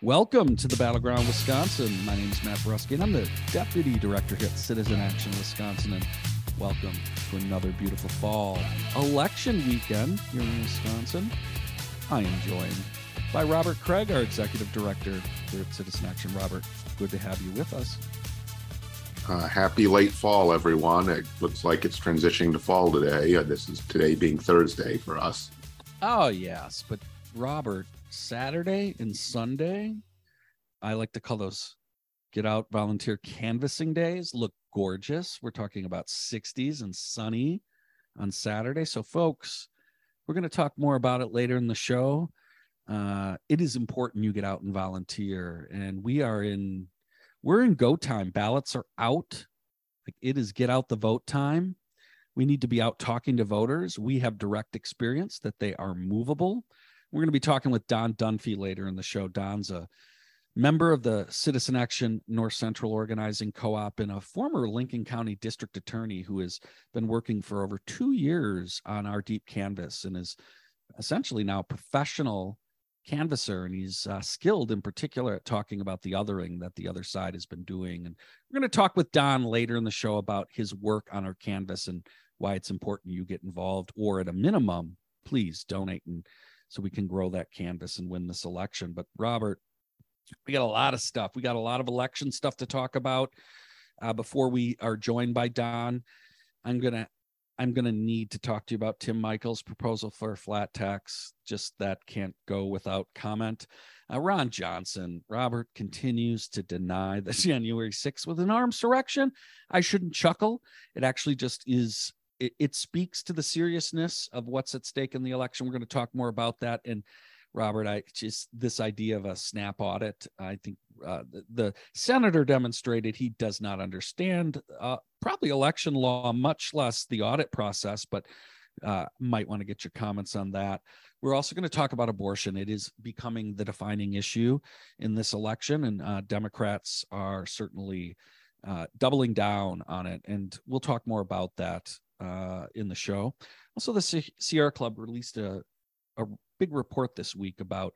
Welcome to the Battleground, Wisconsin. My name is Matt Brusky, and I'm the Deputy Director here at Citizen Action Wisconsin. And welcome to another beautiful fall election weekend here in Wisconsin. I am joined by Robert Kraig, our Executive Director here at Citizen Action. Robert, good to have you with us. Uh, happy late fall, everyone. It looks like it's transitioning to fall today. Uh, this is today being Thursday for us. Oh, yes. But Robert, Saturday and Sunday, I like to call those get out volunteer canvassing days, look gorgeous. We're talking about 60s and sunny on Saturday. So, folks, we're going to talk more about it later in the show. Uh, it is important you get out and volunteer. And we are in, we're in go time. Ballots are out. Like it is get out the vote time. We need to be out talking to voters. We have direct experience that they are movable. We're going to be talking with Don Dunphy later in the show. Don's a member of the Citizen Action North Central Organizing Co op and a former Lincoln County District Attorney who has been working for over two years on our deep canvass and is essentially now a professional canvasser and he's uh, skilled in particular at talking about the othering that the other side has been doing and we're going to talk with don later in the show about his work on our canvas and why it's important you get involved or at a minimum please donate and so we can grow that canvas and win this election. But Robert, we got a lot of stuff. We got a lot of election stuff to talk about uh, before we are joined by Don. I'm gonna I'm gonna need to talk to you about Tim Michels' proposal for a flat tax. Just that can't go without comment. Uh, Ron Johnson, Robert continues to deny the January 6th with an insurrection. I shouldn't chuckle. It actually just is it, it speaks to the seriousness of what's at stake in the election. We're going to talk more about that. And Robert, I just this idea of a snap audit. I think uh, the, the, senator demonstrated he does not understand uh, probably election law, much less the audit process. But uh, might want to get your comments on that. We're also going to talk about abortion. It is becoming the defining issue in this election, and uh, Democrats are certainly uh, doubling down on it. And we'll talk more about that uh, in the show. Also, the Sierra Club released a, a big report this week about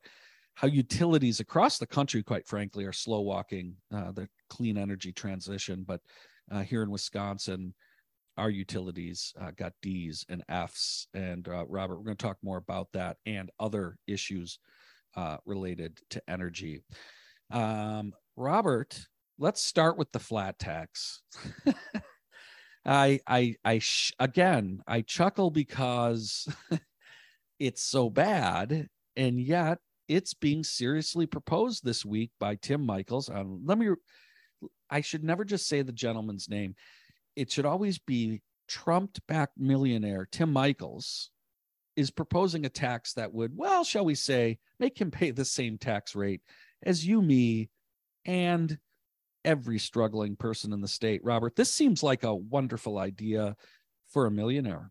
how utilities across the country, quite frankly, are slow walking uh, the clean energy transition. But uh, here in Wisconsin, our utilities uh, got D's and F's. And uh, Robert, we're going to talk more about that and other issues uh, related to energy. Um, Robert, let's start with the flat tax. I I I sh- again I chuckle because it's so bad, and yet it's being seriously proposed this week by Tim Michels. Um, let me. I should never just say the gentleman's name. It should always be trumped back millionaire Tim Michels is proposing a tax that would, well, shall we say, make him pay the same tax rate as you, me, and every struggling person in the state. Robert, this seems like a wonderful idea for a millionaire.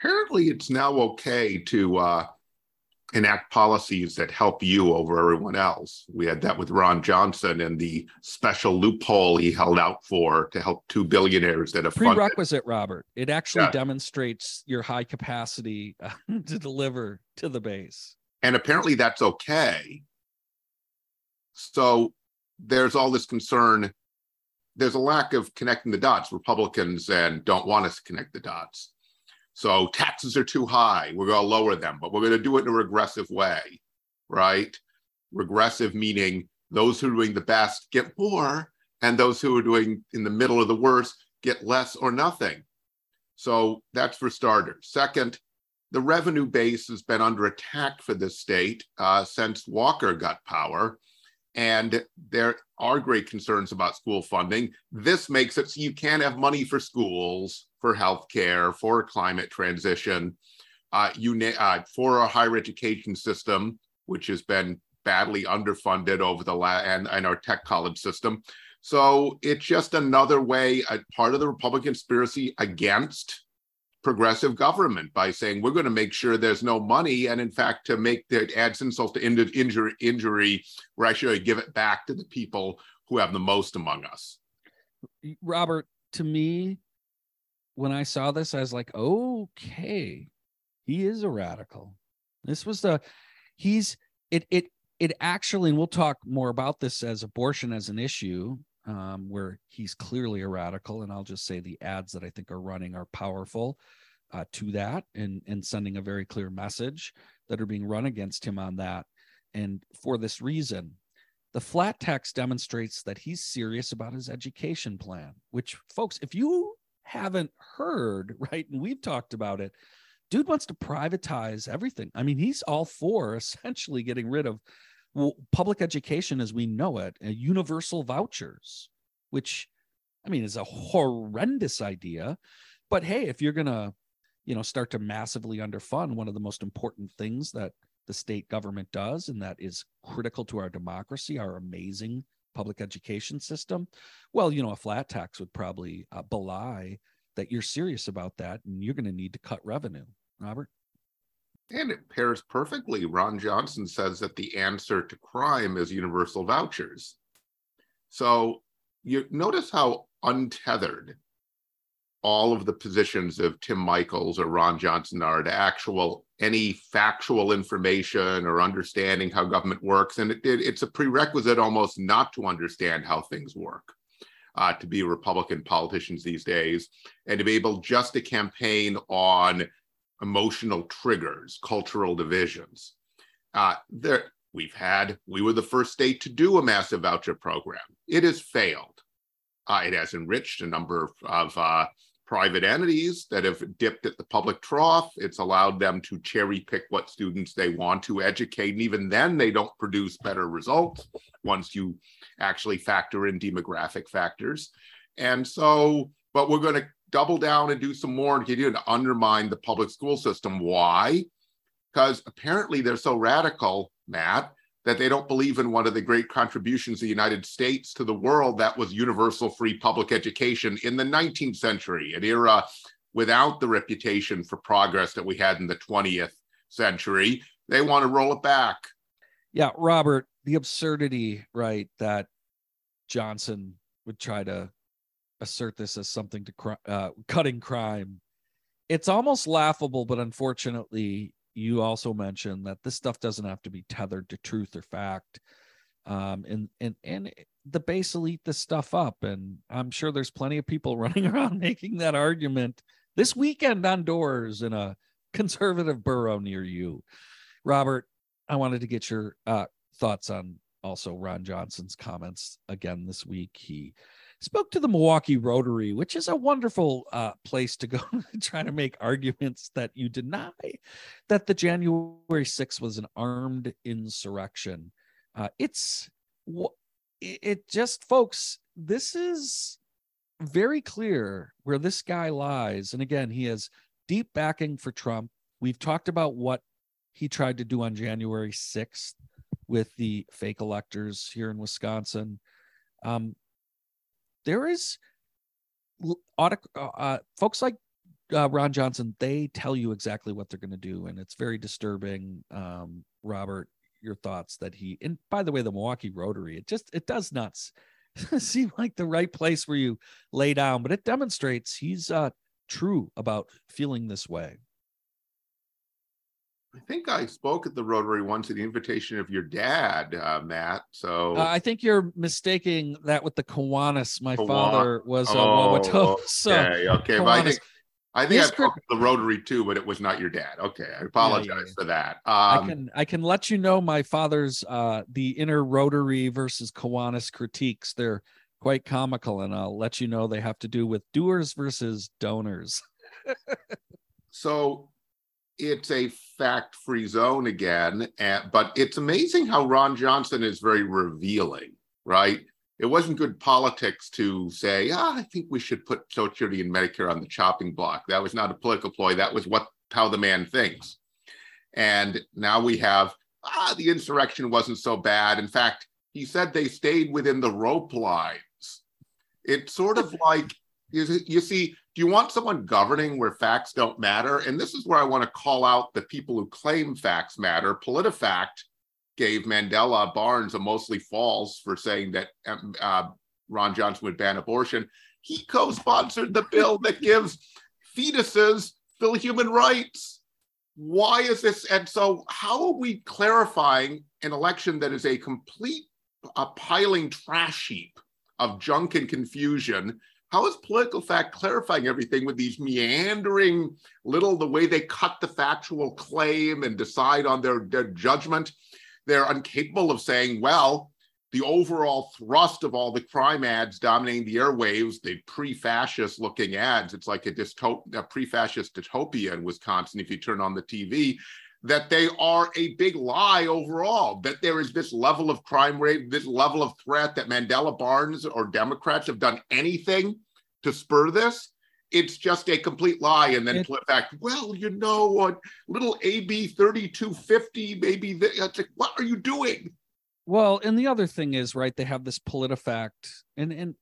Apparently, it's now okay to uh, enact policies that help you over everyone else. We had that with Ron Johnson and the special loophole he held out for to help two billionaires that have prerequisite, Robert. It actually yeah. demonstrates your high capacity uh, to deliver to the base. And apparently, that's okay. So there's all this concern. There's a lack of connecting the dots. Republicans and don't want us to connect the dots. So taxes are too high. We're going to lower them, but we're going to do it in a regressive way, right? Regressive meaning those who are doing the best get more, and those who are doing in the middle of the worst get less or nothing. So that's for starters. Second, the revenue base has been under attack for this state uh, since Walker got power. And there are great concerns about school funding. This makes it so you can't have money for schools, for healthcare, for climate transition, uh, you uh, for a higher education system, which has been badly underfunded over the last, and, and our tech college system. So it's just another way, a part of the Republican conspiracy against progressive government by saying we're going to make sure there's no money, and in fact, to make that adds insult to injury, injury, we're actually give it back to the people who have the most among us. Robert, to me, when I saw this, I was like, okay, he is a radical. This was the he's it it it actually, and we'll talk more about this as abortion as an issue, um, where he's clearly a radical. And I'll just say the ads that I think are running are powerful uh, to that and, and sending a very clear message that are being run against him on that. And for this reason, the flat tax demonstrates that he's serious about his education plan, which, folks, if you haven't heard, right, and we've talked about it, dude wants to privatize everything. I mean, he's all for essentially getting rid of well, public education as we know it, uh, universal vouchers, which I mean is a horrendous idea. But hey, if you're gonna, you know, start to massively underfund one of the most important things that the state government does, and that is critical to our democracy, our amazing public education system, well, you know, a flat tax would probably uh, belie that you're serious about that, and you're going to need to cut revenue. Robert. And it pairs perfectly. Ron Johnson says that the answer to crime is universal vouchers. So you notice how untethered all of the positions of Tim Michels or Ron Johnson are to actual any factual information or understanding how government works. And it, it, it's a prerequisite almost not to understand how things work. Uh, to be Republican politicians these days and to be able just to campaign on emotional triggers, cultural divisions. Uh, there, we've had, we were the first state to do a massive voucher program. It has failed. Uh, it has enriched a number of, of uh, private entities that have dipped at the public trough. It's allowed them to cherry pick what students they want to educate. And even then, they don't produce better results once you actually factor in demographic factors. And so, but we're going to double down and do some more and continue to undermine the public school system. Why? Because apparently they're so radical, Matt, that they don't believe in one of the great contributions of the United States to the world that was universal free public education in the 19th century, an era without the reputation for progress that we had in the 20th century. They want to roll it back. Yeah, Robert, the absurdity, right, that Johnson would try to assert this as something to uh, cutting crime. It's almost laughable, but unfortunately, you also mentioned that this stuff doesn't have to be tethered to truth or fact. Um, and and and the base will eat this stuff up, and I'm sure there's plenty of people running around making that argument this weekend on doors in a conservative borough near you. Robert, I wanted to get your uh, thoughts on also Ron Johnson's comments again this week. He spoke to the Milwaukee Rotary, which is a wonderful uh, place to go try to make arguments that you deny that the January 6th was an armed insurrection. Uh, it's it just, folks, this is very clear where this guy lies. And again, he has deep backing for Trump. We've talked about what he tried to do on January 6th with the fake electors here in Wisconsin. Um, there is uh, uh, folks like uh, Ron Johnson, they tell you exactly what they're going to do, and it's very disturbing. Um, Robert, your thoughts that he and by the way, the Milwaukee Rotary, it just it does not seem like the right place where you lay down, but it demonstrates he's uh, true about feeling this way. I think I spoke at the Rotary once at the invitation of your dad, uh, Matt. So uh, I think you're mistaking that with the Kiwanis. My Kiwan- father was a oh, Wawato. So okay, okay. But I think I think I spoke at the Rotary too, but it was not your dad. Okay, I apologize yeah, yeah, yeah. for that. Um, I can I can let you know my father's uh, the inner Rotary versus Kiwanis critiques. They're quite comical, and I'll let you know they have to do with doers versus donors. so it's a fact free zone again. And, but it's amazing how Ron Johnson is very revealing, right? It wasn't good politics to say, ah, I think we should put Social Security and Medicare on the chopping block. That was not a political ploy. That was what how the man thinks. And now we have, ah, the insurrection wasn't so bad. In fact, he said they stayed within the rope lines. It's sort of like, you, you see, do you want someone governing where facts don't matter? And this is where I want to call out the people who claim facts matter. PolitiFact gave Mandela Barnes a mostly false for saying that um, uh, Ron Johnson would ban abortion. He co sponsored the bill that gives fetuses full human rights. why is this? And so, how are we clarifying an election that is a complete a piling trash heap of junk and confusion? How is PolitiFact clarifying everything with these meandering little, the way they cut the factual claim and decide on their, their judgment? They're incapable of saying, well, the overall thrust of all the crime ads dominating the airwaves, the pre-fascist looking ads, it's like a, dystop- a pre-fascist dystopia in Wisconsin if you turn on the TV, that they are a big lie overall, that there is this level of crime rate, this level of threat that Mandela Barnes or Democrats have done anything to spur this. It's just a complete lie. And then it, back. well, you know what, little AB 3250, maybe, the, it's like, what are you doing? Well, and the other thing is, right, they have this PolitiFact, and and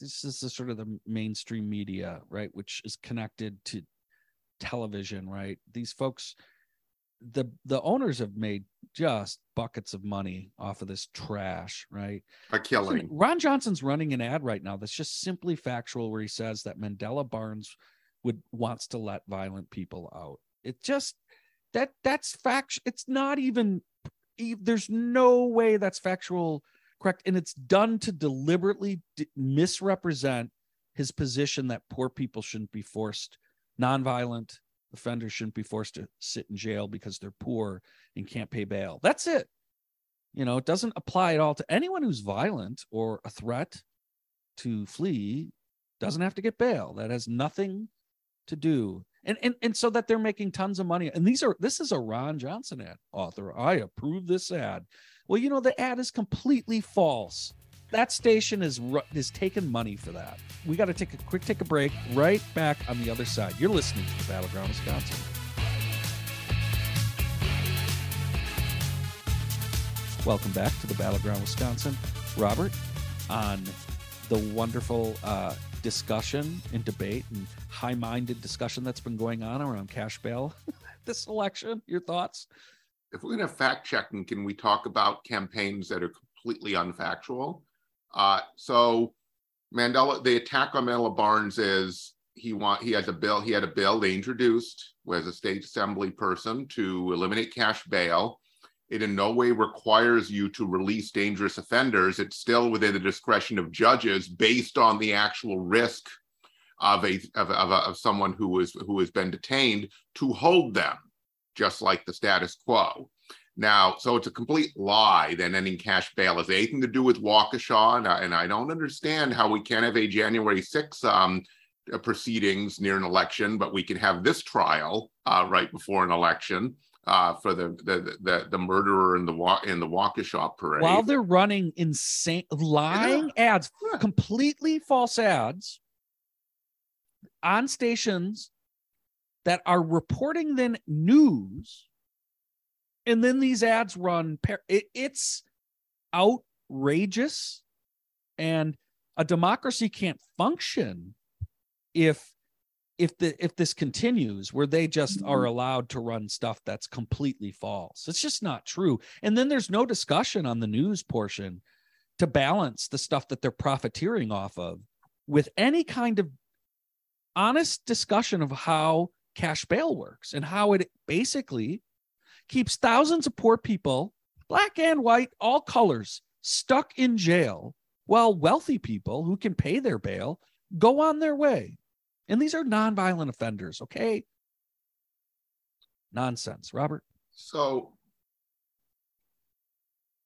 this is the sort of the mainstream media, right, which is connected to television, right? These folks, the the owners have made just buckets of money off of this trash, right? A killing. Ron Johnson's running an ad right now that's just simply factual, where he says that Mandela Barnes would wants to let violent people out. It just that that's fact. It's not even there's no way that's factual correct and it's done to deliberately d- misrepresent his position that poor people shouldn't be forced nonviolent offenders shouldn't be forced to sit in jail because they're poor and can't pay bail. That's it. You know it doesn't apply at all to anyone who's violent or a threat to flee. Doesn't have to get bail. That has nothing to do. And and and so that they're making tons of money. And these are this is a ron johnson ad author. I approve this ad. Well you know the ad is completely false that station is is taking money for that. We got to take a quick take a break right back on the other side. You're listening to the battleground wisconsin. Welcome back to the battleground wisconsin. Robert on the wonderful uh, discussion and debate and high-minded discussion that's been going on around cash bail this election your thoughts? If we're going to fact checking can we talk about campaigns that are completely unfactual uh, so mandela the attack on mandela barnes is he want he has a bill he had a bill they introduced as a state assembly person to eliminate cash bail it in no way requires you to release dangerous offenders. It's still within the discretion of judges based on the actual risk of a of, of, of someone who is who has been detained to hold them, just like the status quo. Now, so it's a complete lie that ending cash bail has anything to do with Waukesha, and I, and I don't understand how we can't have a January 6th um, proceedings near an election, but we can have this trial uh, right before an election uh, for the, the the the murderer in the walk in the Waukesha parade. While they're running insane lying yeah. ads, yeah. completely false ads on stations that are reporting then news, and then these ads run. It, it's outrageous, and a democracy can't function if if the if this continues where they just are mm-hmm. allowed to run stuff that's completely false it's just not true and then there's no discussion on the news portion to balance the stuff that they're profiteering off of with any kind of honest discussion of how cash bail works and how it basically keeps thousands of poor people black and white all colors stuck in jail while wealthy people who can pay their bail go on their way and these are nonviolent offenders, okay? Nonsense, Robert. So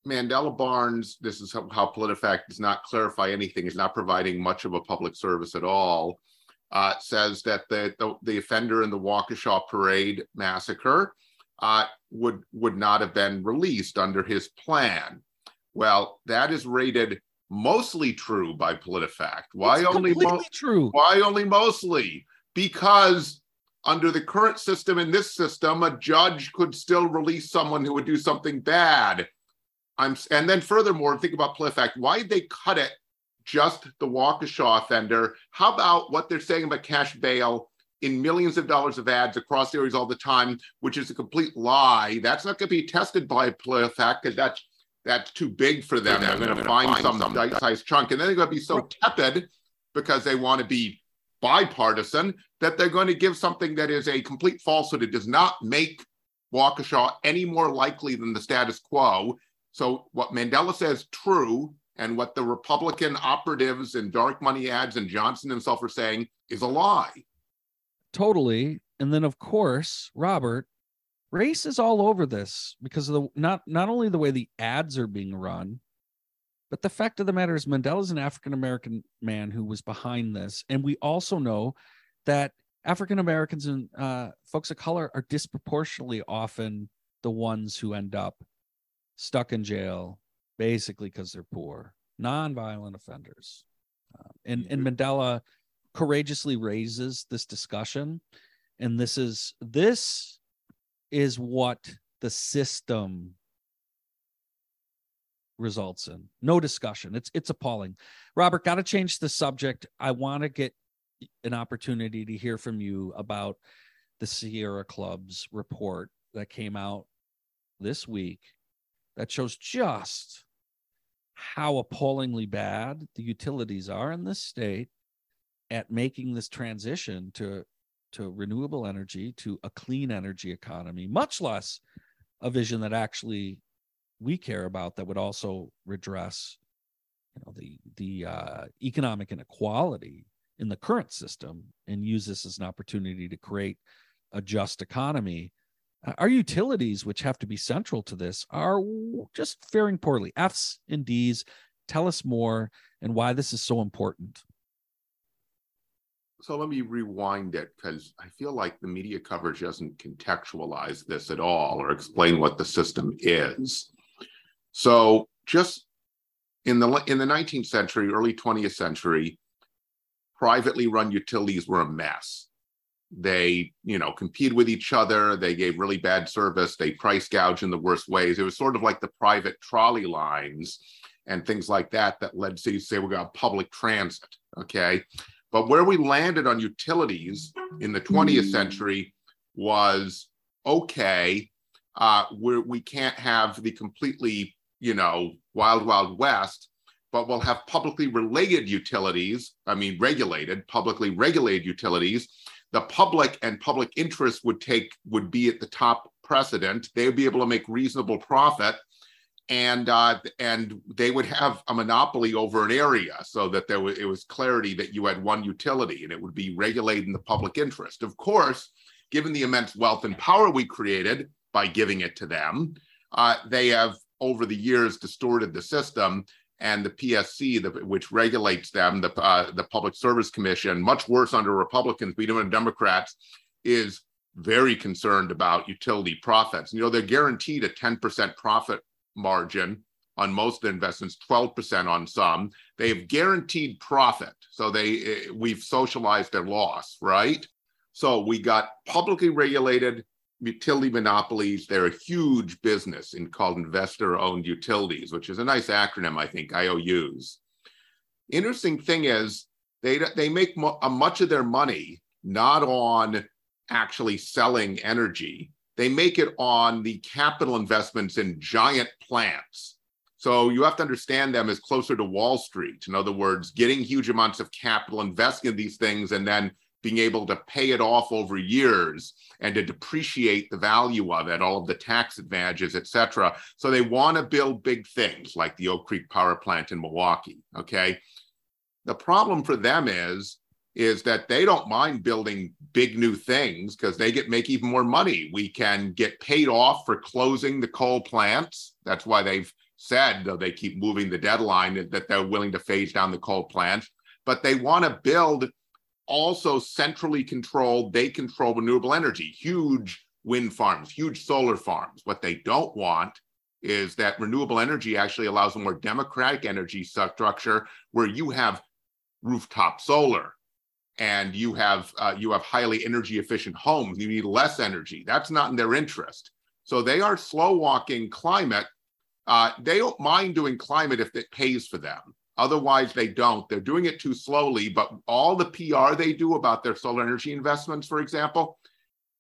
Mandela Barnes, this is how, how PolitiFact does not clarify anything, is not providing much of a public service at all, uh, says that the, the, the, offender in the Waukesha Parade massacre uh, would, would not have been released under his plan. Well, that is rated mostly true by PolitiFact. Why it's only mo- true? Why only mostly? Because under the current system in this system, a judge could still release someone who would do something bad. I'm and then furthermore, think about PolitiFact. Why did they cut it just the Waukesha offender? How about what they're saying about cash bail in millions of dollars of ads across areas all the time, which is a complete lie. That's not going to be tested by PolitiFact because that's that's too big for them. They're going to find, find some, some sized chunk, and then they're going to be so tepid because they want to be bipartisan that they're going to give something that is a complete falsehood. It does not make Waukesha any more likely than the status quo. So what Mandela says true, and what the Republican operatives and dark money ads and Johnson himself are saying is a lie. Totally. And then of course, Robert, race is all over this because of the not not only the way the ads are being run, but the fact of the matter is Mandela is an African American man who was behind this. And we also know that African Americans and uh, folks of color are disproportionately often the ones who end up stuck in jail, basically because they're poor, non-violent offenders. Um, and, and. Mandela courageously raises this discussion. And this is this is what the system results in. No discussion. It's it's appalling. Robert, got to change the subject. I want to get an opportunity to hear from you about the Sierra Club's report that came out this week that shows just how appallingly bad the utilities are in this state at making this transition to to renewable energy to a clean energy economy much less a vision that actually we care about that would also redress you know the the uh, economic inequality in the current system and use this as an opportunity to create a just economy. Uh, our utilities which have to be central to this are just faring poorly. F's and d's tell us more and why this is so important so let me rewind it because I feel like the media coverage doesn't contextualize this at all or explain what the system is. So just in the in the 19th century, early 20th century, privately run utilities were a mess. They, you know, competed with each other. They gave really bad service. They price gouge in the worst ways. It was sort of like the private trolley lines and things like that that led cities to say we got public transit. Okay. But where we landed on utilities in the 20th century was okay, uh, where we can't have the completely you know, wild, wild west, but we'll have publicly related utilities, I mean, regulated, publicly regulated utilities. The public and public interest would take, would be at the top precedent. They would be able to make reasonable profit and uh, and they would have a monopoly over an area so that there was it was clarity that you had one utility and it would be regulated in the public interest. Of course, given the immense wealth and power we created by giving it to them, uh, they have over the years distorted the system and the PSC, the, which regulates them, the uh, the Public Service Commission, much worse under Republicans, but even Democrats, is very concerned about utility profits. You know, they're guaranteed a 10% profit margin on most investments, 12% on some. They have guaranteed profit, so they eh, we've socialized their loss, right? So we got publicly regulated utility monopolies. They're a huge business in called investor owned utilities, which is a nice acronym, I think, IOUs. Interesting thing is they, they make mo- much of their money not on actually selling energy. They make it on the capital investments in giant plants. So you have to understand them as closer to Wall Street. In other words, getting huge amounts of capital, investing in these things, and then being able to pay it off over years and to depreciate the value of it, all of the tax advantages, et cetera. So they want to build big things like the Oak Creek power plant in Milwaukee. Okay. The problem for them is, is that they don't mind building big new things because they get make even more money. We can get paid off for closing the coal plants. That's why they've said, though they keep moving the deadline, that they're willing to phase down the coal plants. But they want to build also centrally controlled, they control renewable energy, huge wind farms, huge solar farms. What they don't want is that renewable energy actually allows a more democratic energy structure where you have rooftop solar and you have uh, you have highly energy efficient homes you need less energy that's not in their interest so they are slow walking climate uh, they don't mind doing climate if it pays for them Otherwise, they don't. They're doing it too slowly. But all the PR they do about their solar energy investments, for example,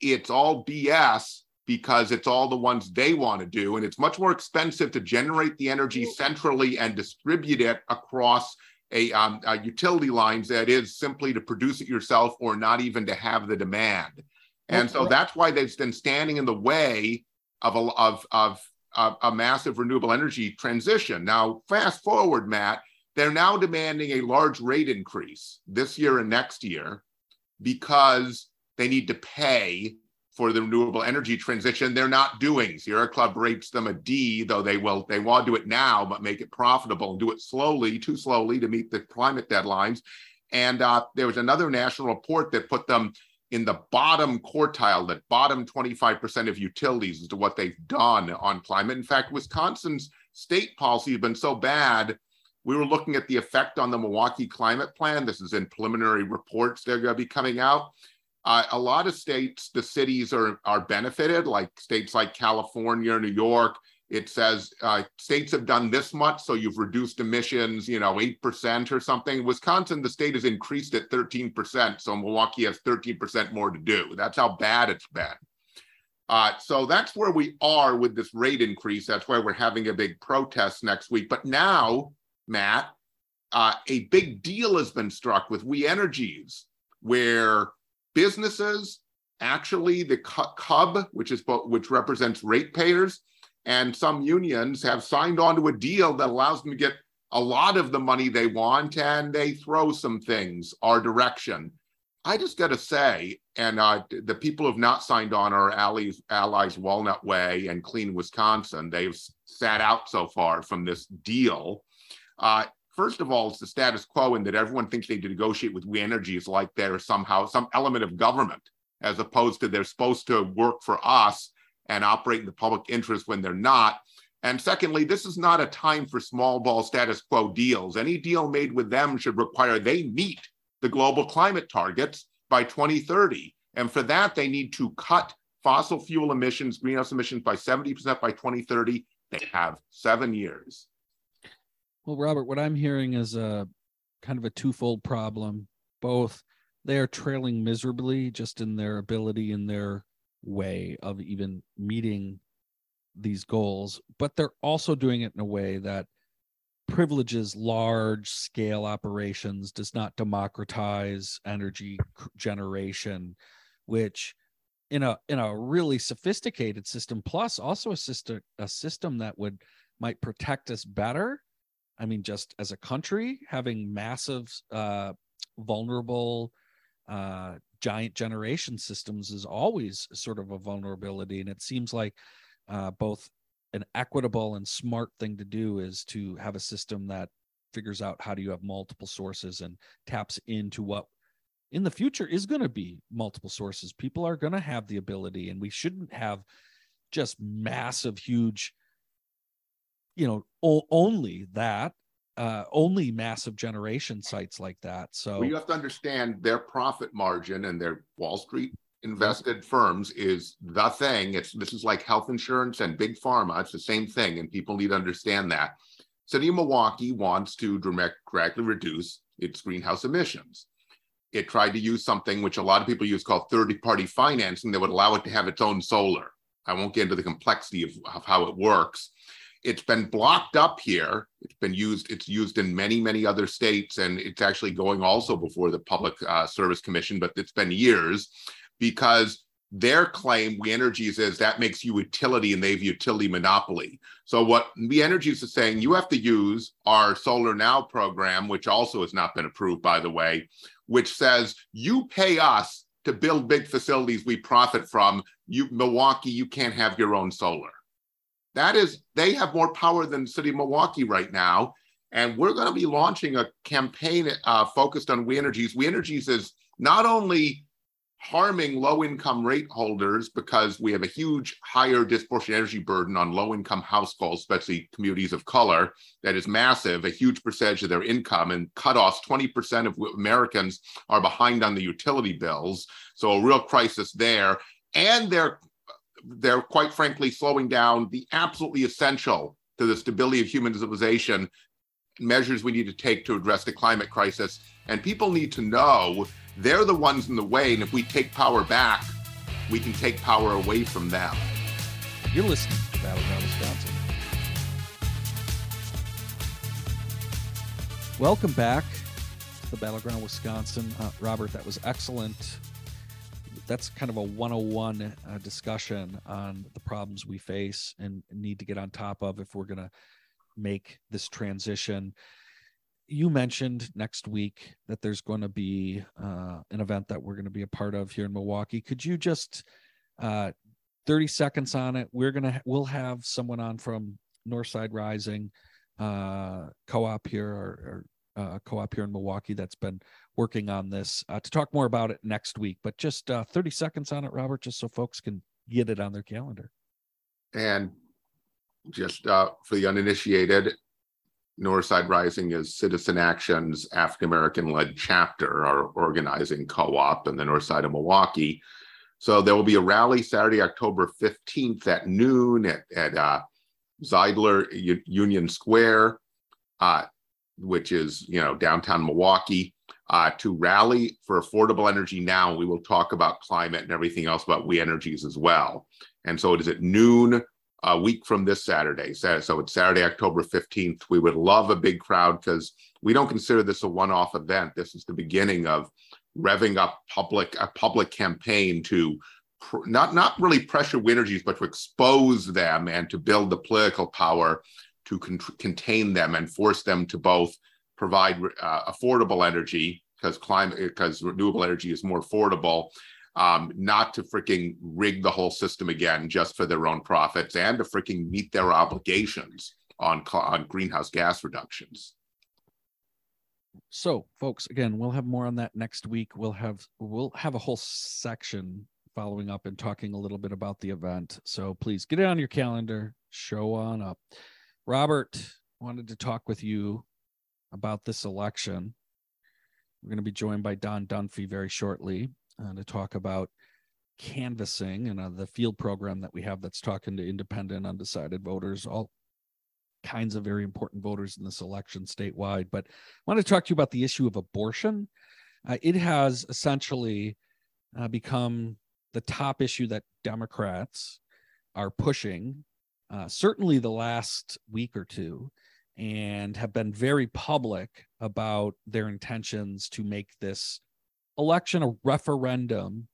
it's all BS because it's all the ones they want to do. And it's much more expensive to generate the energy centrally and distribute it across a, um, a utility lines that is simply to produce it yourself or not even to have the demand. And so that's why they've been standing in the way of a, of, of, of a massive renewable energy transition. Now, fast forward, Matt, they're now demanding a large rate increase this year and next year because they need to pay for the renewable energy transition they're not doing. Sierra Club rates them a D, though they will they want to do it now, but make it profitable and do it slowly, too slowly to meet the climate deadlines. And uh, there was another national report that put them in the bottom quartile, that bottom 25% of utilities as to what they've done on climate. In fact, Wisconsin's state policy has been so bad. We were looking at the effect on the Milwaukee climate plan. This is in preliminary reports they're going to be coming out uh, a lot of states, the cities are are benefited, like states like California, New York. It says uh, states have done this much, so you've reduced emissions, you know, eight percent or something. Wisconsin, the state has increased at thirteen percent, so Milwaukee has thirteen percent more to do. That's how bad it's been. Uh, so that's where we are with this rate increase. That's why we're having a big protest next week. But now, Matt, uh, a big deal has been struck with We Energies, where businesses, actually the CUB, which is which represents ratepayers, and some unions have signed on to a deal that allows them to get a lot of the money they want, and they throw some things our direction. I just got to say, and uh, the people who've not signed on are allies, allies Walnut Way and Clean Wisconsin. They've sat out so far from this deal. Uh, First of all, it's the status quo in that everyone thinks they negotiate with We Energies like they're somehow some element of government, as opposed to they're supposed to work for us and operate in the public interest when they're not. And secondly, this is not a time for small ball status quo deals. Any deal made with them should require they meet the global climate targets by 2030. And for that, they need to cut fossil fuel emissions, greenhouse emissions by 70% by 2030. They have seven years. Well, Robert, what I'm hearing is a kind of a twofold problem. Both they are trailing miserably just in their ability in their way of even meeting these goals, but they're also doing it in a way that privileges large scale operations, does not democratize energy generation, which in a in a really sophisticated system plus also a system a system that would might protect us better I mean, just as a country, having massive, uh, vulnerable, uh, giant generation systems is always sort of a vulnerability. And it seems like uh, both an equitable and smart thing to do is to have a system that figures out how do you have multiple sources and taps into what in the future is going to be multiple sources. People are going to have the ability, and we shouldn't have just massive, huge you know o- only that uh only massive generation sites like that so well, you have to understand their profit margin and their wall street invested firms is the thing. It's this is like health insurance and big pharma. It's the same thing and people need to understand that. City of milwaukee wants to dramatically reduce its greenhouse emissions. It tried to use something which a lot of people use called third party financing that would allow it to have its own solar. I won't get into the complexity of, of how it works it's been blocked up here. It's been used. It's used in many, many other states, and it's actually going also before the Public uh, Service Commission. But it's been years because their claim, We Energies, is that makes you utility, and they have utility monopoly. So what We Energies is saying, you have to use our Solar Now program, which also has not been approved, by the way, which says you pay us to build big facilities we profit from. You Milwaukee, you can't have your own solar. That is, they have more power than the city of Milwaukee right now. And we're going to be launching a campaign uh, focused on We Energies. We Energies is not only harming low income rate holders because we have a huge higher disproportionate energy burden on low income households, especially communities of color, that is massive, a huge percentage of their income and cutoffs. 20% of Americans are behind on the utility bills. So a real crisis there. And they're they're quite frankly slowing down the absolutely essential to the stability of human civilization measures we need to take to address the climate crisis. And people need to know they're the ones in the way. And if we take power back, we can take power away from them. You're listening to Battleground Wisconsin. Welcome back to the Battleground Wisconsin. Uh, Robert, that was excellent. That's kind of a 101 uh, discussion on the problems we face and need to get on top of if we're going to make this transition. You mentioned next week that there's going to be uh, an event that we're going to be a part of here in Milwaukee. Could you just uh, 30 seconds on it? We're going to, we'll have someone on from Northside Rising uh, co-op here or, or uh, co-op here in Milwaukee that's been working on this uh, to talk more about it next week. But just uh, 30 seconds on it, Robert, just so folks can get it on their calendar. And just uh, for the uninitiated, Northside Rising is Citizen Action's African American led chapter, our organizing co op in the north side of Milwaukee. So there will be a rally Saturday, October 15th at noon at, at uh, Zeidler U- Union Square, uh, which is, you know, downtown Milwaukee, uh, to rally for affordable energy now. We will talk about climate and everything else about we energies as well. And so it is at noon a week from this Saturday. So, it's Saturday, October 15th. We would love a big crowd because we don't consider this a one-off event. This is the beginning of revving up public a public campaign to pr- not not really pressure WE energies, but to expose them and to build the political power to con- contain them and force them to both provide uh, affordable energy because climate because renewable energy is more affordable um, not to freaking rig the whole system again just for their own profits and to freaking meet their obligations on on greenhouse gas reductions. So, folks, again, we'll have more on that next week. We'll have we'll have a whole section following up and talking a little bit about the event. So please get it on your calendar, show on up. Robert wanted to talk with you about this election. We're going to be joined by Don Dunphy very shortly uh, to talk about canvassing and uh, the field program that we have that's talking to independent, undecided voters, all kinds of very important voters in this election statewide. But I want to talk to you about the issue of abortion. Uh, it has essentially uh, become the top issue that Democrats are pushing, uh, certainly the last week or two, and have been very public about their intentions to make this election a referendum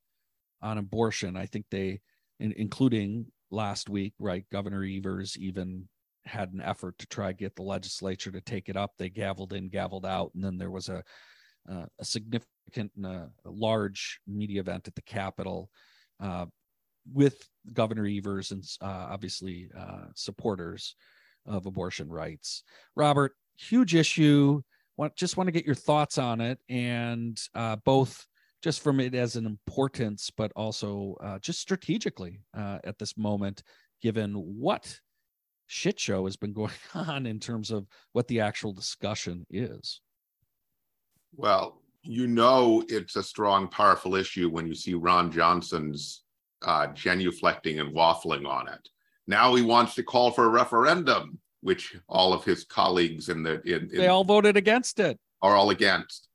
on abortion. I think they, in, including last week, right? Governor Evers even had an effort to try get the legislature to take it up. They gavelled in, gavelled out, and then there was a uh, a significant, uh, large media event at the Capitol uh, with Governor Evers and uh, obviously uh, supporters of abortion rights. Robert, huge issue want just want to get your thoughts on it and uh, both just from it as an importance but also uh, just strategically uh, at this moment given what shit show has been going on in terms of what the actual discussion is well you know it's a strong powerful issue when you see ron johnson's uh, genuflecting and waffling on it. Now he wants to call for a referendum which all of his colleagues in the in, in they all voted against it. are all against.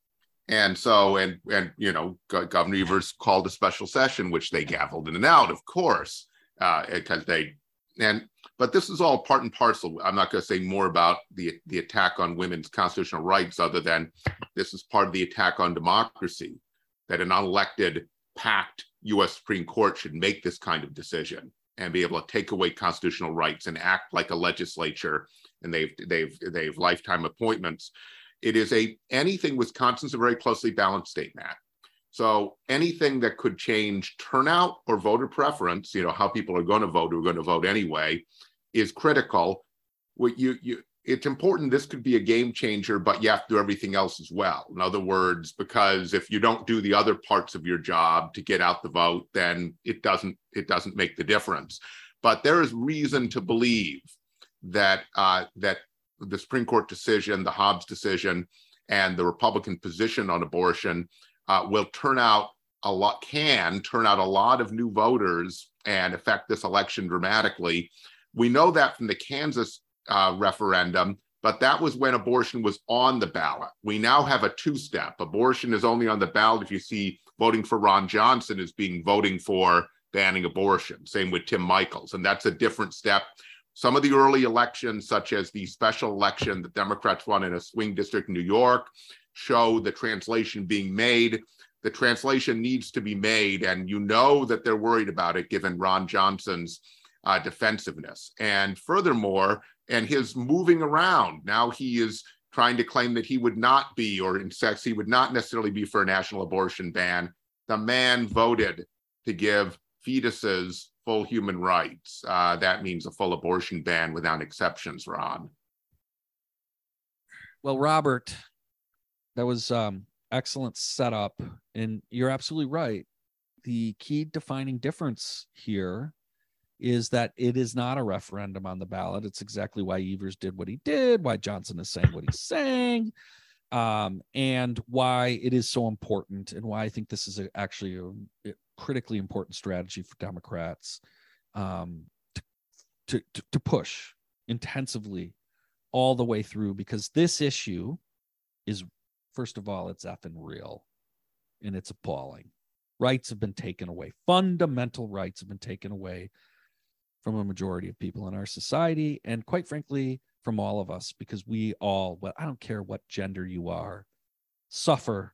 And so and and you know governor evers called a special session which they gavelled in and out of course because uh, they and but this is all part and parcel. I'm not going to say more about the the attack on women's constitutional rights other than this is part of the attack on democracy that an unelected packed us supreme court should make this kind of decision and be able to take away constitutional rights and act like a legislature and they've they've they've lifetime appointments. It is a anything wisconsin's a very closely balanced state matt. So anything that could change turnout or voter preference you know how people are going to vote who are going to vote anyway is critical. What you you it's important this could be a game changer but you have to do everything else as well. In other words because if you don't do the other parts of your job to get out the vote then it doesn't it doesn't make the difference. But there is reason to believe that uh, that the supreme court decision the dobbs decision and the republican position on abortion uh, will turn out a lot can turn out a lot of new voters and affect this election dramatically. We know that from the kansas uh, referendum, but that was when abortion was on the ballot. We now have a two step. Abortion is only on the ballot if you see voting for Ron Johnson as being voting for banning abortion. Same with Tim Michels. And that's a different step. Some of the early elections, such as the special election that Democrats won in a swing district in New York, show the translation being made. The translation needs to be made, and you know that they're worried about it given Ron Johnson's uh, defensiveness. And furthermore, and his moving around. Now he is trying to claim that he would not be, or in sex, he would not necessarily be for a national abortion ban. The man voted to give fetuses full human rights. Uh, that means a full abortion ban without exceptions, Ron. Well, Robert, that was um, excellent setup, and you're absolutely right. The key defining difference here is that it is not a referendum on the ballot. It's exactly why Evers did what he did, why Johnson is saying what he's saying, um, and why it is so important, and why I think this is a, actually a, critically important strategy for Democrats um, to, to, to push intensively all the way through because this issue is, first of all, it's effing real and it's appalling. Rights have been taken away, fundamental rights have been taken away from a majority of people in our society and quite frankly from all of us because we all well i don't care what gender you are suffer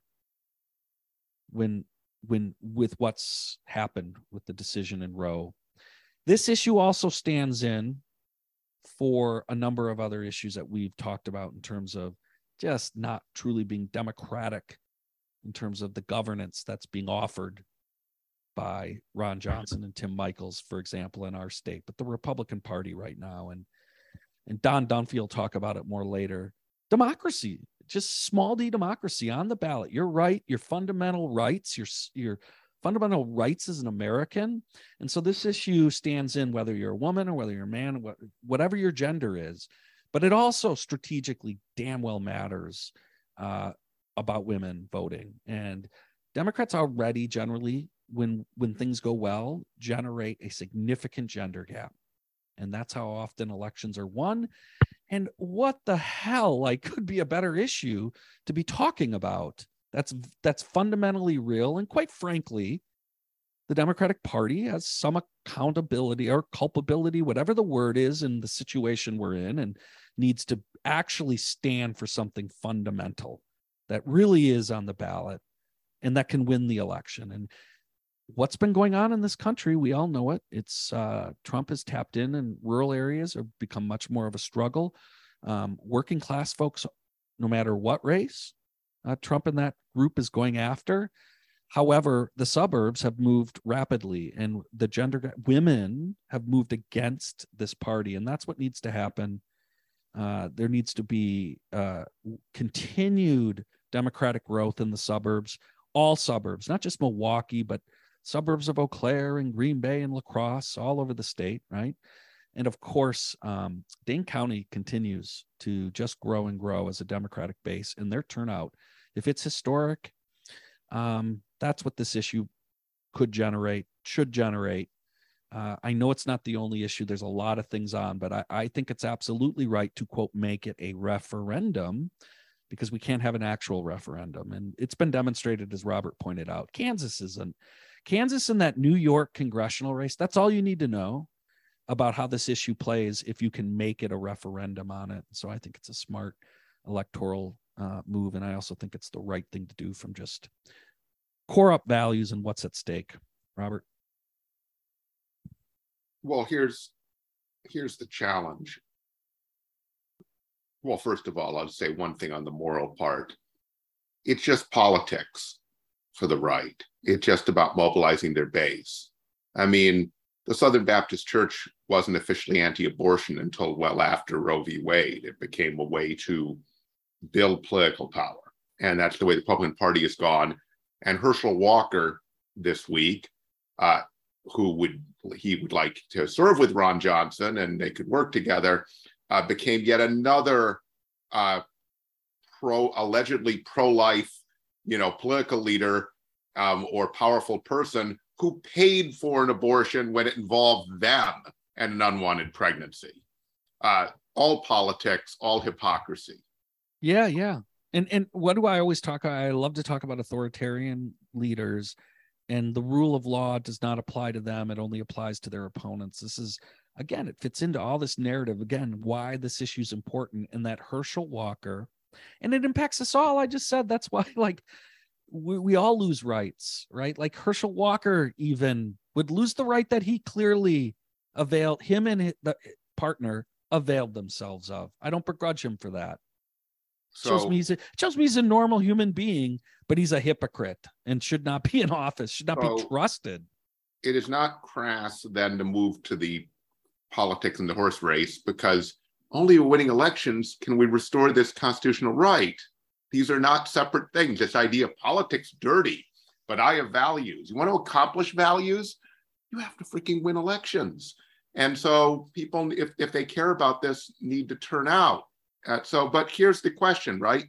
when when with what's happened with the decision in roe. This issue also stands in for a number of other issues that we've talked about in terms of just not truly being democratic in terms of the governance that's being offered by Ron Johnson and Tim Michels, for example, in our state, but the Republican Party right now, and and Don will talk about it more later. Democracy, just small d democracy on the ballot. Your right, your fundamental rights, your your fundamental rights as an American. And so this issue stands in whether you're a woman or whether you're a man, whatever your gender is. But it also strategically damn well matters uh, about women voting. And Democrats already generally when when things go well generate a significant gender gap. And that's how often elections are won. And what the hell like could be a better issue to be talking about that's that's fundamentally real and quite frankly the democratic party has some accountability or culpability whatever the word is in the situation we're in and needs to actually stand for something fundamental that really is on the ballot and that can win the election. And what's been going on in this country we all know it. It's uh, trump has tapped in and rural areas have become much more of a struggle. Um, working class folks no matter what race uh, trump and that group is going after. However the suburbs have moved rapidly and the gender women have moved against this party and that's what needs to happen. Uh, there needs to be uh, continued democratic growth in the suburbs all suburbs not just milwaukee but suburbs of Eau Claire and Green Bay and La Crosse, all over the state, right? And of course, um, Dane County continues to just grow and grow as a Democratic base, and their turnout, if it's historic, um, that's what this issue could generate, should generate. Uh, I know it's not the only issue. There's a lot of things on, but I, I think it's absolutely right to quote make it a referendum because we can't have an actual referendum. And it's been demonstrated, as Robert pointed out. Kansas isn't Kansas in that New York congressional race, that's all you need to know about how this issue plays if you can make it a referendum on it. So I think it's a smart electoral uh, move. And I also think it's the right thing to do from just core up values and what's at stake. Robert? Well, here's here's the challenge. Well, first of all, I'll say one thing on the moral part. It's just politics for the right. It's just about mobilizing their base. I mean, the Southern Baptist Church wasn't officially anti abortion until well after Roe v. Wade. It became a way to build political power. And that's the way the Republican Party has gone. And Herschel Walker this week, uh, who would he would like to serve with Ron Johnson and they could work together, uh, became yet another uh, pro allegedly pro-life, you know, political leader um, or powerful person who paid for an abortion when it involved them and an unwanted pregnancy. Uh, all politics, all hypocrisy. Yeah, yeah. And and what do I always talk? I love to talk about authoritarian leaders, and the rule of law does not apply to them. It only applies to their opponents. This is again, it fits into all this narrative again, why this issue is important and that Herschel Walker, and it impacts us all. I just said that's why, like, we, we all lose rights, right? Like Herschel Walker even would lose the right that he clearly availed him and his, the partner availed themselves of. I don't begrudge him for that. So, shows me he's a, shows me he's a normal human being, but he's a hypocrite and should not be in office, should not so be trusted. It is not crass then to move to the politics and the horse race because only winning elections can we restore this constitutional right. These are not separate things. This idea of politics dirty, but I have values. You want to accomplish values? You have to freaking win elections. And so people, if, if they care about this, need to turn out. Uh, so, but here's the question, right?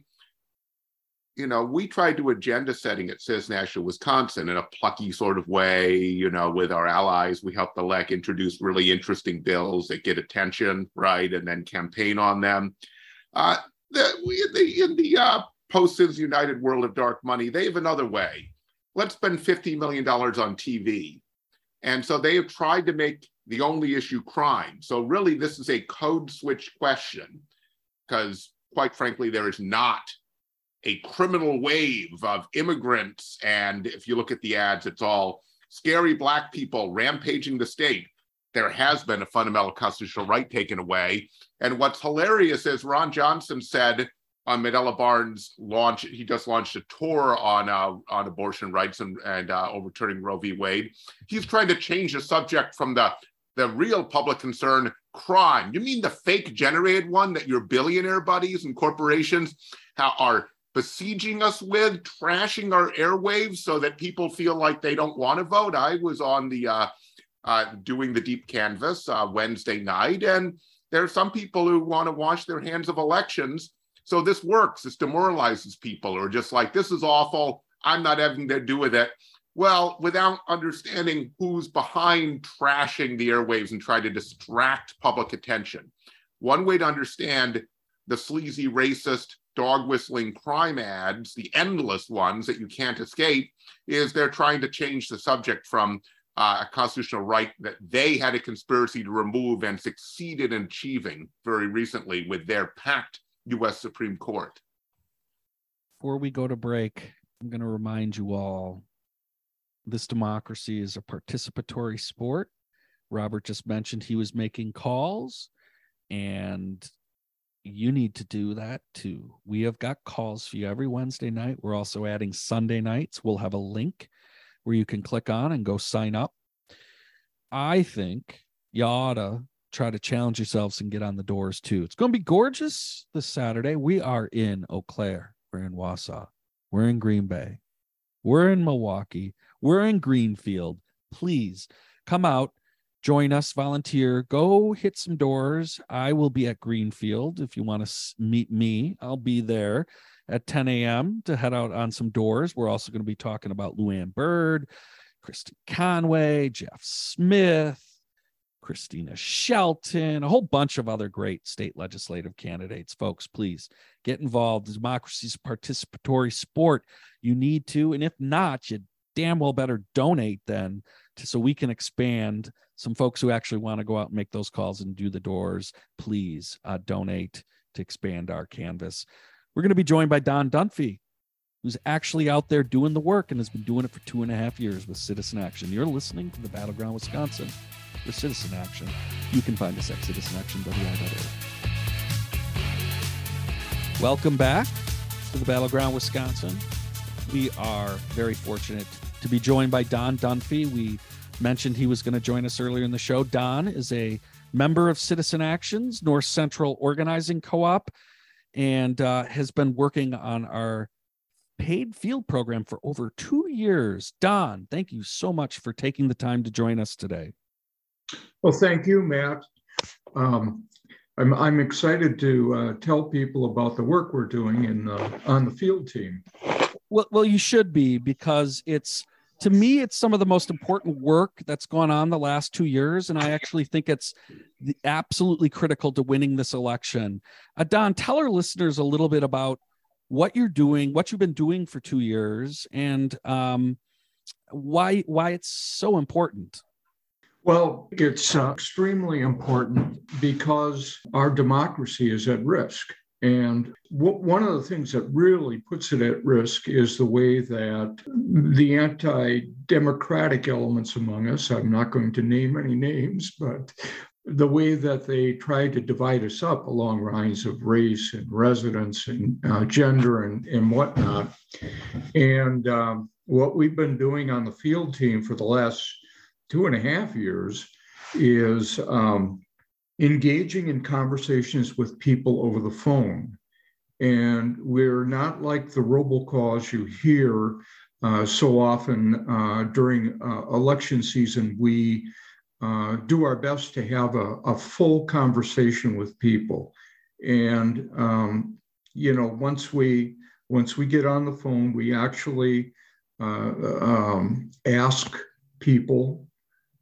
You know, we tried to agenda setting at Citizen National Wisconsin in a plucky sort of way, you know, with our allies. We helped the LEC introduce really interesting bills that get attention, right? And then campaign on them. Uh, the, we, in the, in the uh, post-Citizens United world of dark money, they have another way. Let's spend $50 million on TV. And so they have tried to make the only issue crime. So really, this is a code switch question because quite frankly, there is not a criminal wave of immigrants. And if you look at the ads, it's all scary black people rampaging the state. There has been a fundamental constitutional right taken away. And what's hilarious is Ron Johnson said on Mandela Barnes' launch, he just launched a tour on uh, on abortion rights and, and uh, overturning Roe v. Wade. He's trying to change the subject from the the real public concern crime. You mean the fake generated one that your billionaire buddies and corporations are besieging us with, trashing our airwaves so that people feel like they don't want to vote? I was on the uh, uh, doing the deep canvass uh, Wednesday night, and there are some people who want to wash their hands of elections. So this works. This demoralizes people, or just like this is awful. I'm not having to do with it. Well, without understanding who's behind trashing the airwaves and trying to distract public attention. One way to understand the sleazy, racist, dog whistling crime ads, the endless ones that you can't escape, is they're trying to change the subject from uh, a constitutional right that they had a conspiracy to remove and succeeded in achieving very recently with their packed US Supreme Court. Before we go to break, I'm going to remind you all this democracy is a participatory sport. Robert just mentioned he was making calls, and you need to do that too. We have got calls for you every Wednesday night. We're also adding Sunday nights. We'll have a link where you can click on and go sign up. I think you ought to try to challenge yourselves and get on the doors too. It's going to be gorgeous this Saturday. We are in Eau Claire, we're in Wausau, we're in Green Bay, we're in Milwaukee, we're in Greenfield. Please come out, join us, volunteer, go hit some doors. I will be at Greenfield. If you want to meet me, I'll be there at 10 a.m. to head out on some doors. We're also going to be talking about Luann Bird, Kristen Conway, Jeff Smith, Kristina Shelton, a whole bunch of other great state legislative candidates. Folks, please get involved. Democracy is a participatory sport. You need to, and if not, you damn well better donate then to, so we can expand some folks who actually want to go out and make those calls and do the doors please uh, donate to expand our canvass we're going to be joined by don dunphy who's actually out there doing the work and has been doing it for two and a half years with citizen action you're listening to the battleground wisconsin for citizen action you can find us at citizenaction.org welcome back to the battleground wisconsin we are very fortunate to be joined by Don Dunphy. We mentioned he was going to join us earlier in the show. Don is a member of Citizen Actions, North Central Organizing Co op, and uh, has been working on our paid field program for over two years. Don, thank you so much for taking the time to join us today. Well, thank you, Matt. Um, I'm, I'm excited to uh, tell people about the work we're doing in uh, on the field team. Well, well, you should be because it's to me, it's some of the most important work that's gone on the last two years. And I actually think it's absolutely critical to winning this election. Uh, Don, tell our listeners a little bit about what you're doing, what you've been doing for two years, and um, why why it's so important. Well, it's uh, extremely important because our democracy is at risk. And w- one of the things that really puts it at risk is the way that the anti democratic elements among us, I'm not going to name any names, but the way that they try to divide us up along lines of race and residence and uh, gender and, and whatnot. And um, what we've been doing on the field team for the last two and a half years is um, engaging in conversations with people over the phone. And we're not like the robocalls you hear uh, so often uh, during uh, election season. We uh, do our best to have a, a, full conversation with people. And um, you know, once we once we get on the phone, we actually uh, um, ask people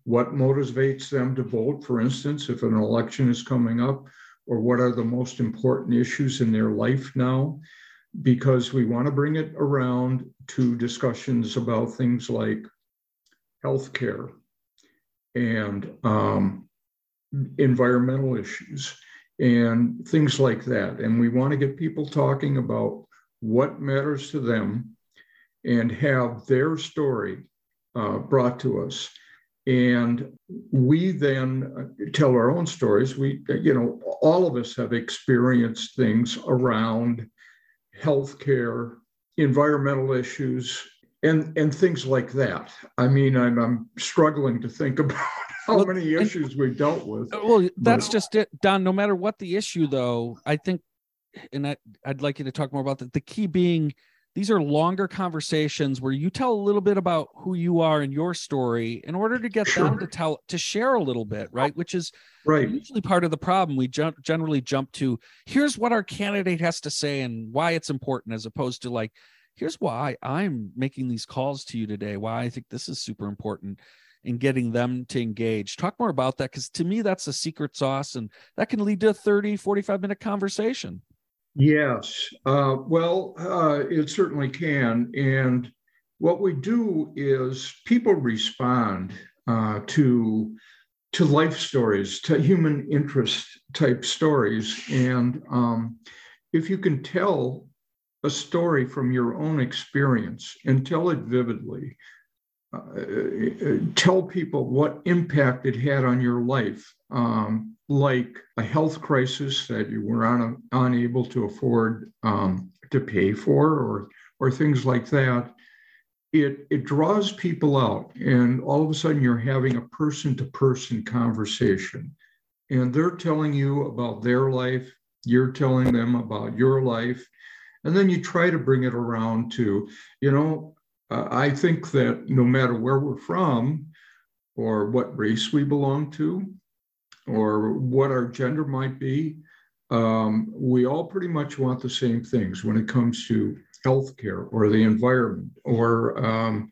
what motivates them to vote, for instance, if an election is coming up, or what are the most important issues in their life now, because we want to bring it around to discussions about things like healthcare and um, environmental issues and things like that. And we want to get people talking about what matters to them and have their story uh, brought to us and we then tell our own stories. We you know all of us have experienced things around healthcare environmental issues and and things like that. I mean i'm, I'm struggling to think about how well, many issues and, we dealt with. Uh, well that's but, just it don no matter what the issue though i think and I, i'd like you to talk more about that the key being these are longer conversations where you tell a little bit about who you are and your story in order to get sure. them to tell to share a little bit right? Which is right. usually part of the problem. We jump, generally jump to here's what our candidate has to say and why it's important as opposed to like here's why i'm making these calls to you today why i think this is super important and getting them to engage. Talk more about that because to me that's a secret sauce and that can lead to a 30 45 minute conversation Yes, uh, well, uh, it certainly can. And what we do is people respond uh, to to life stories, to human interest type stories, and um, if you can tell a story from your own experience and tell it vividly, uh, tell people what impact it had on your life, um, like a health crisis that you were un- unable to afford um, to pay for, or or things like that. It it draws people out, and all of a sudden you're having a person to person conversation, and they're telling you about their life. You're telling them about your life, and then you try to bring it around to, you know, uh, I think that no matter where we're from or what race we belong to or what our gender might be, um, we all pretty much want the same things when it comes to healthcare or the environment or um,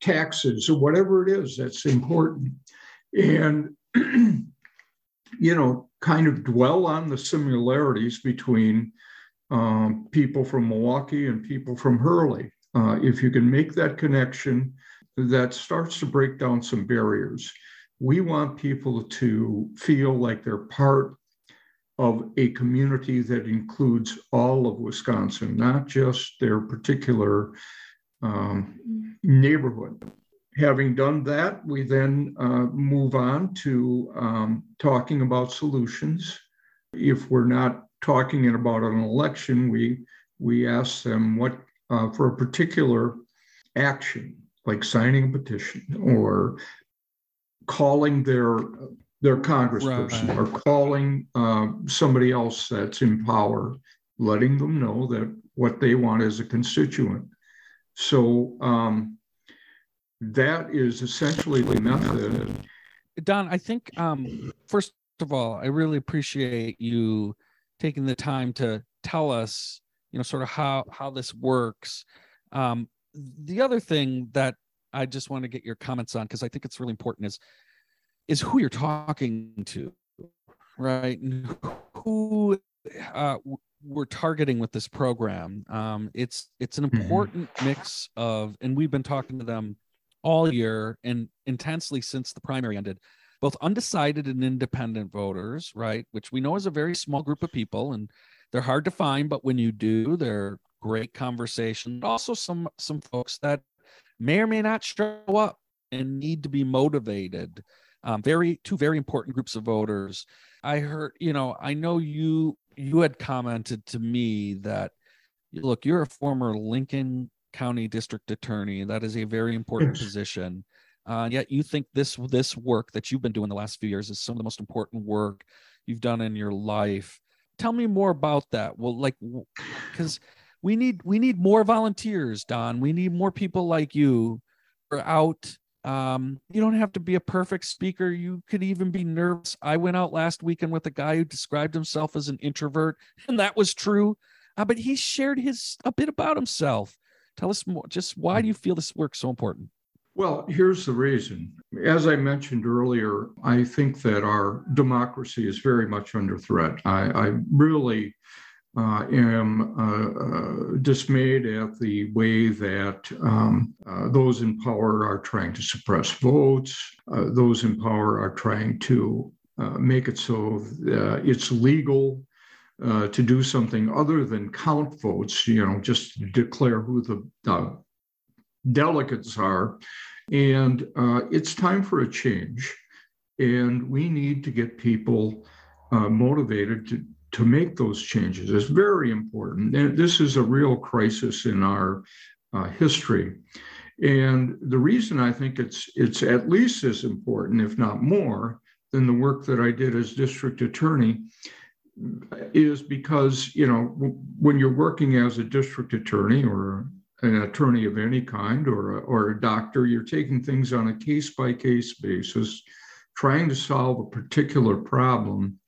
taxes or whatever it is that's important. And, you know, kind of dwell on the similarities between um, people from Milwaukee and people from Hurley. Uh, if you can make that connection, that starts to break down some barriers. We want people to feel like they're part of a community that includes all of Wisconsin, not just their particular um, neighborhood. Having done that, we then uh, move on to um, talking about solutions. If we're not talking about an election, we we ask them what uh, for a particular action, like signing a petition or calling their their congressperson right. or calling uh, somebody else that's in power, letting them know that what they want is a constituent. So um, that is essentially the method. Don, I think um, first of all, I really appreciate you taking the time to tell us you know sort of how how this works um the other thing that i just want to get your comments on because i think it's really important is is who you're talking to right and who uh, we're targeting with this program um, it's it's an mm-hmm. important mm-hmm. mix of and we've been talking to them all year and intensely since the primary ended, both undecided and independent voters, right? Which we know is a very small group of people and they're hard to find, but when you do, they're great conversation. Also, some some folks that may or may not show up and need to be motivated. Um, very two very important groups of voters. I heard, you know, I know you you had commented to me that look, you're a former Lincoln County District Attorney. That is a very important position. Uh, yet you think this this work that you've been doing the last few years is some of the most important work you've done in your life. Tell me more about that. Well, like, because we need we need more volunteers, Don. We need more people like you who are out. Um, you don't have to be a perfect speaker. You could even be nervous. I went out last weekend with a guy who described himself as an introvert, and that was true. Uh, but he shared his a bit about himself. Tell us more. Just why do you feel this work so important? Well, here's the reason. As I mentioned earlier, I think that our democracy is very much under threat. I, I really uh, am uh, uh, dismayed at the way that um, uh, those in power are trying to suppress votes, uh, those in power are trying to uh, make it so it's legal to do something other than count votes, you know, just declare who the delegates are. And it's time for a change. And we need to get people motivated to, to make those changes. is very important. And this is a real crisis in our uh, history. And the reason I think it's it's at least as important, if not more, than the work that I did as district attorney is because you know when you're working as a district attorney or an attorney of any kind or a, or a doctor you're taking things on a case by case basis trying to solve a particular problem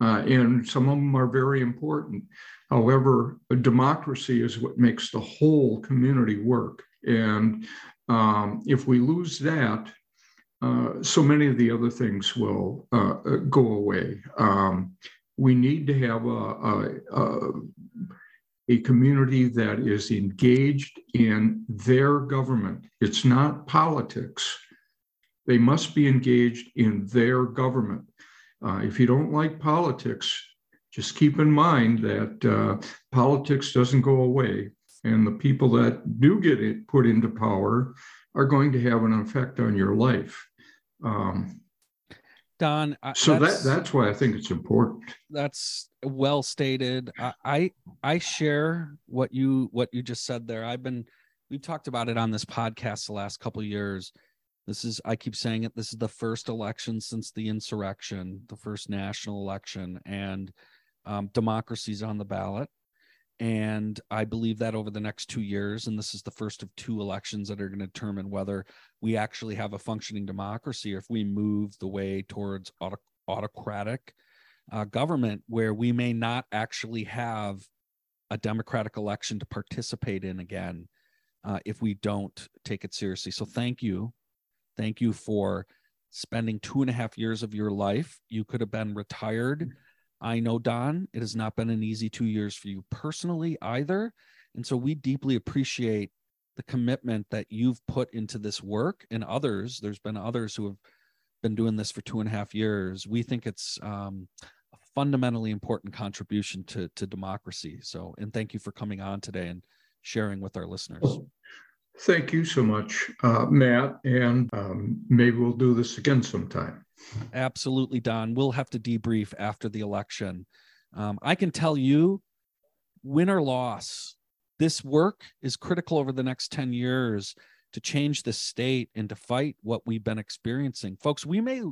uh, and some of them are very important however a democracy is what makes the whole community work and um, if we lose that uh, so many of the other things will uh, go away um, we need to have a, a, a, community that is engaged in their government. It's not politics. They must be engaged in their government. Uh, if you don't like politics, just keep in mind that uh, politics doesn't go away. And the people that do get it put into power are going to have an effect on your life. Um, Don. So that's, that that's why I think it's important. That's well stated. I, I I share what you what you just said there. I've been we've talked about it on this podcast the last couple years. This is I keep saying it. This is the first election since the insurrection, the first national election, and um, democracy's on the ballot. And I believe that over the next two years, and this is the first of two elections that are going to determine whether we actually have a functioning democracy or if we move the way towards auto- autocratic uh, government where we may not actually have a democratic election to participate in again uh, if we don't take it seriously. So thank you. Thank you for spending two and a half years of your life. You could have been retired I know, Don, it has not been an easy two years for you personally either. And so we deeply appreciate the commitment that you've put into this work and others. There's been others who have been doing this for two and a half years. We think it's um, a fundamentally important contribution to, to democracy. So, and thank you for coming on today and sharing with our listeners. Thank you so much, uh, Matt. And um, maybe we'll do this again sometime. Absolutely, Don. We'll have to debrief after the election. Um, I can tell you, win or loss, this work is critical over the next 10 years to change the state and to fight what we've been experiencing. Folks, we may,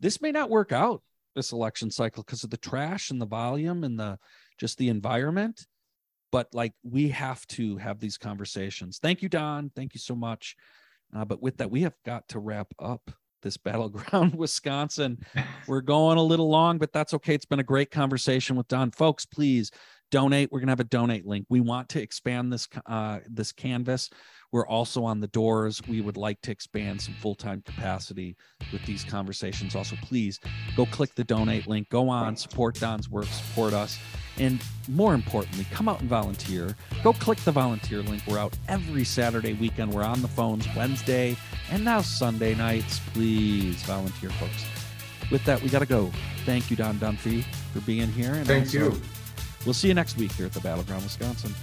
this may not work out this election cycle because of the trash and the volume and the just the environment. But like we have to have these conversations. Thank you, Don. Thank you so much. Uh, but with that, we have got to wrap up this battleground Wisconsin. We're going a little long, but that's okay. It's been a great conversation with Don. Folks, please donate. We're gonna have a donate link. We want to expand this uh, this canvass. We're also on the doors. We would like to expand some full time capacity with these conversations. Also, please go click the donate link. Go on, support Don's work, support us. And more importantly, come out and volunteer. Go click the volunteer link. We're out every Saturday weekend. We're on the phones Wednesday and now Sunday nights. Please volunteer, folks. With that, we got to go. Thank you, Don Dunphy, for being here. And Thank also, you. We'll see you next week here at the Battleground, Wisconsin.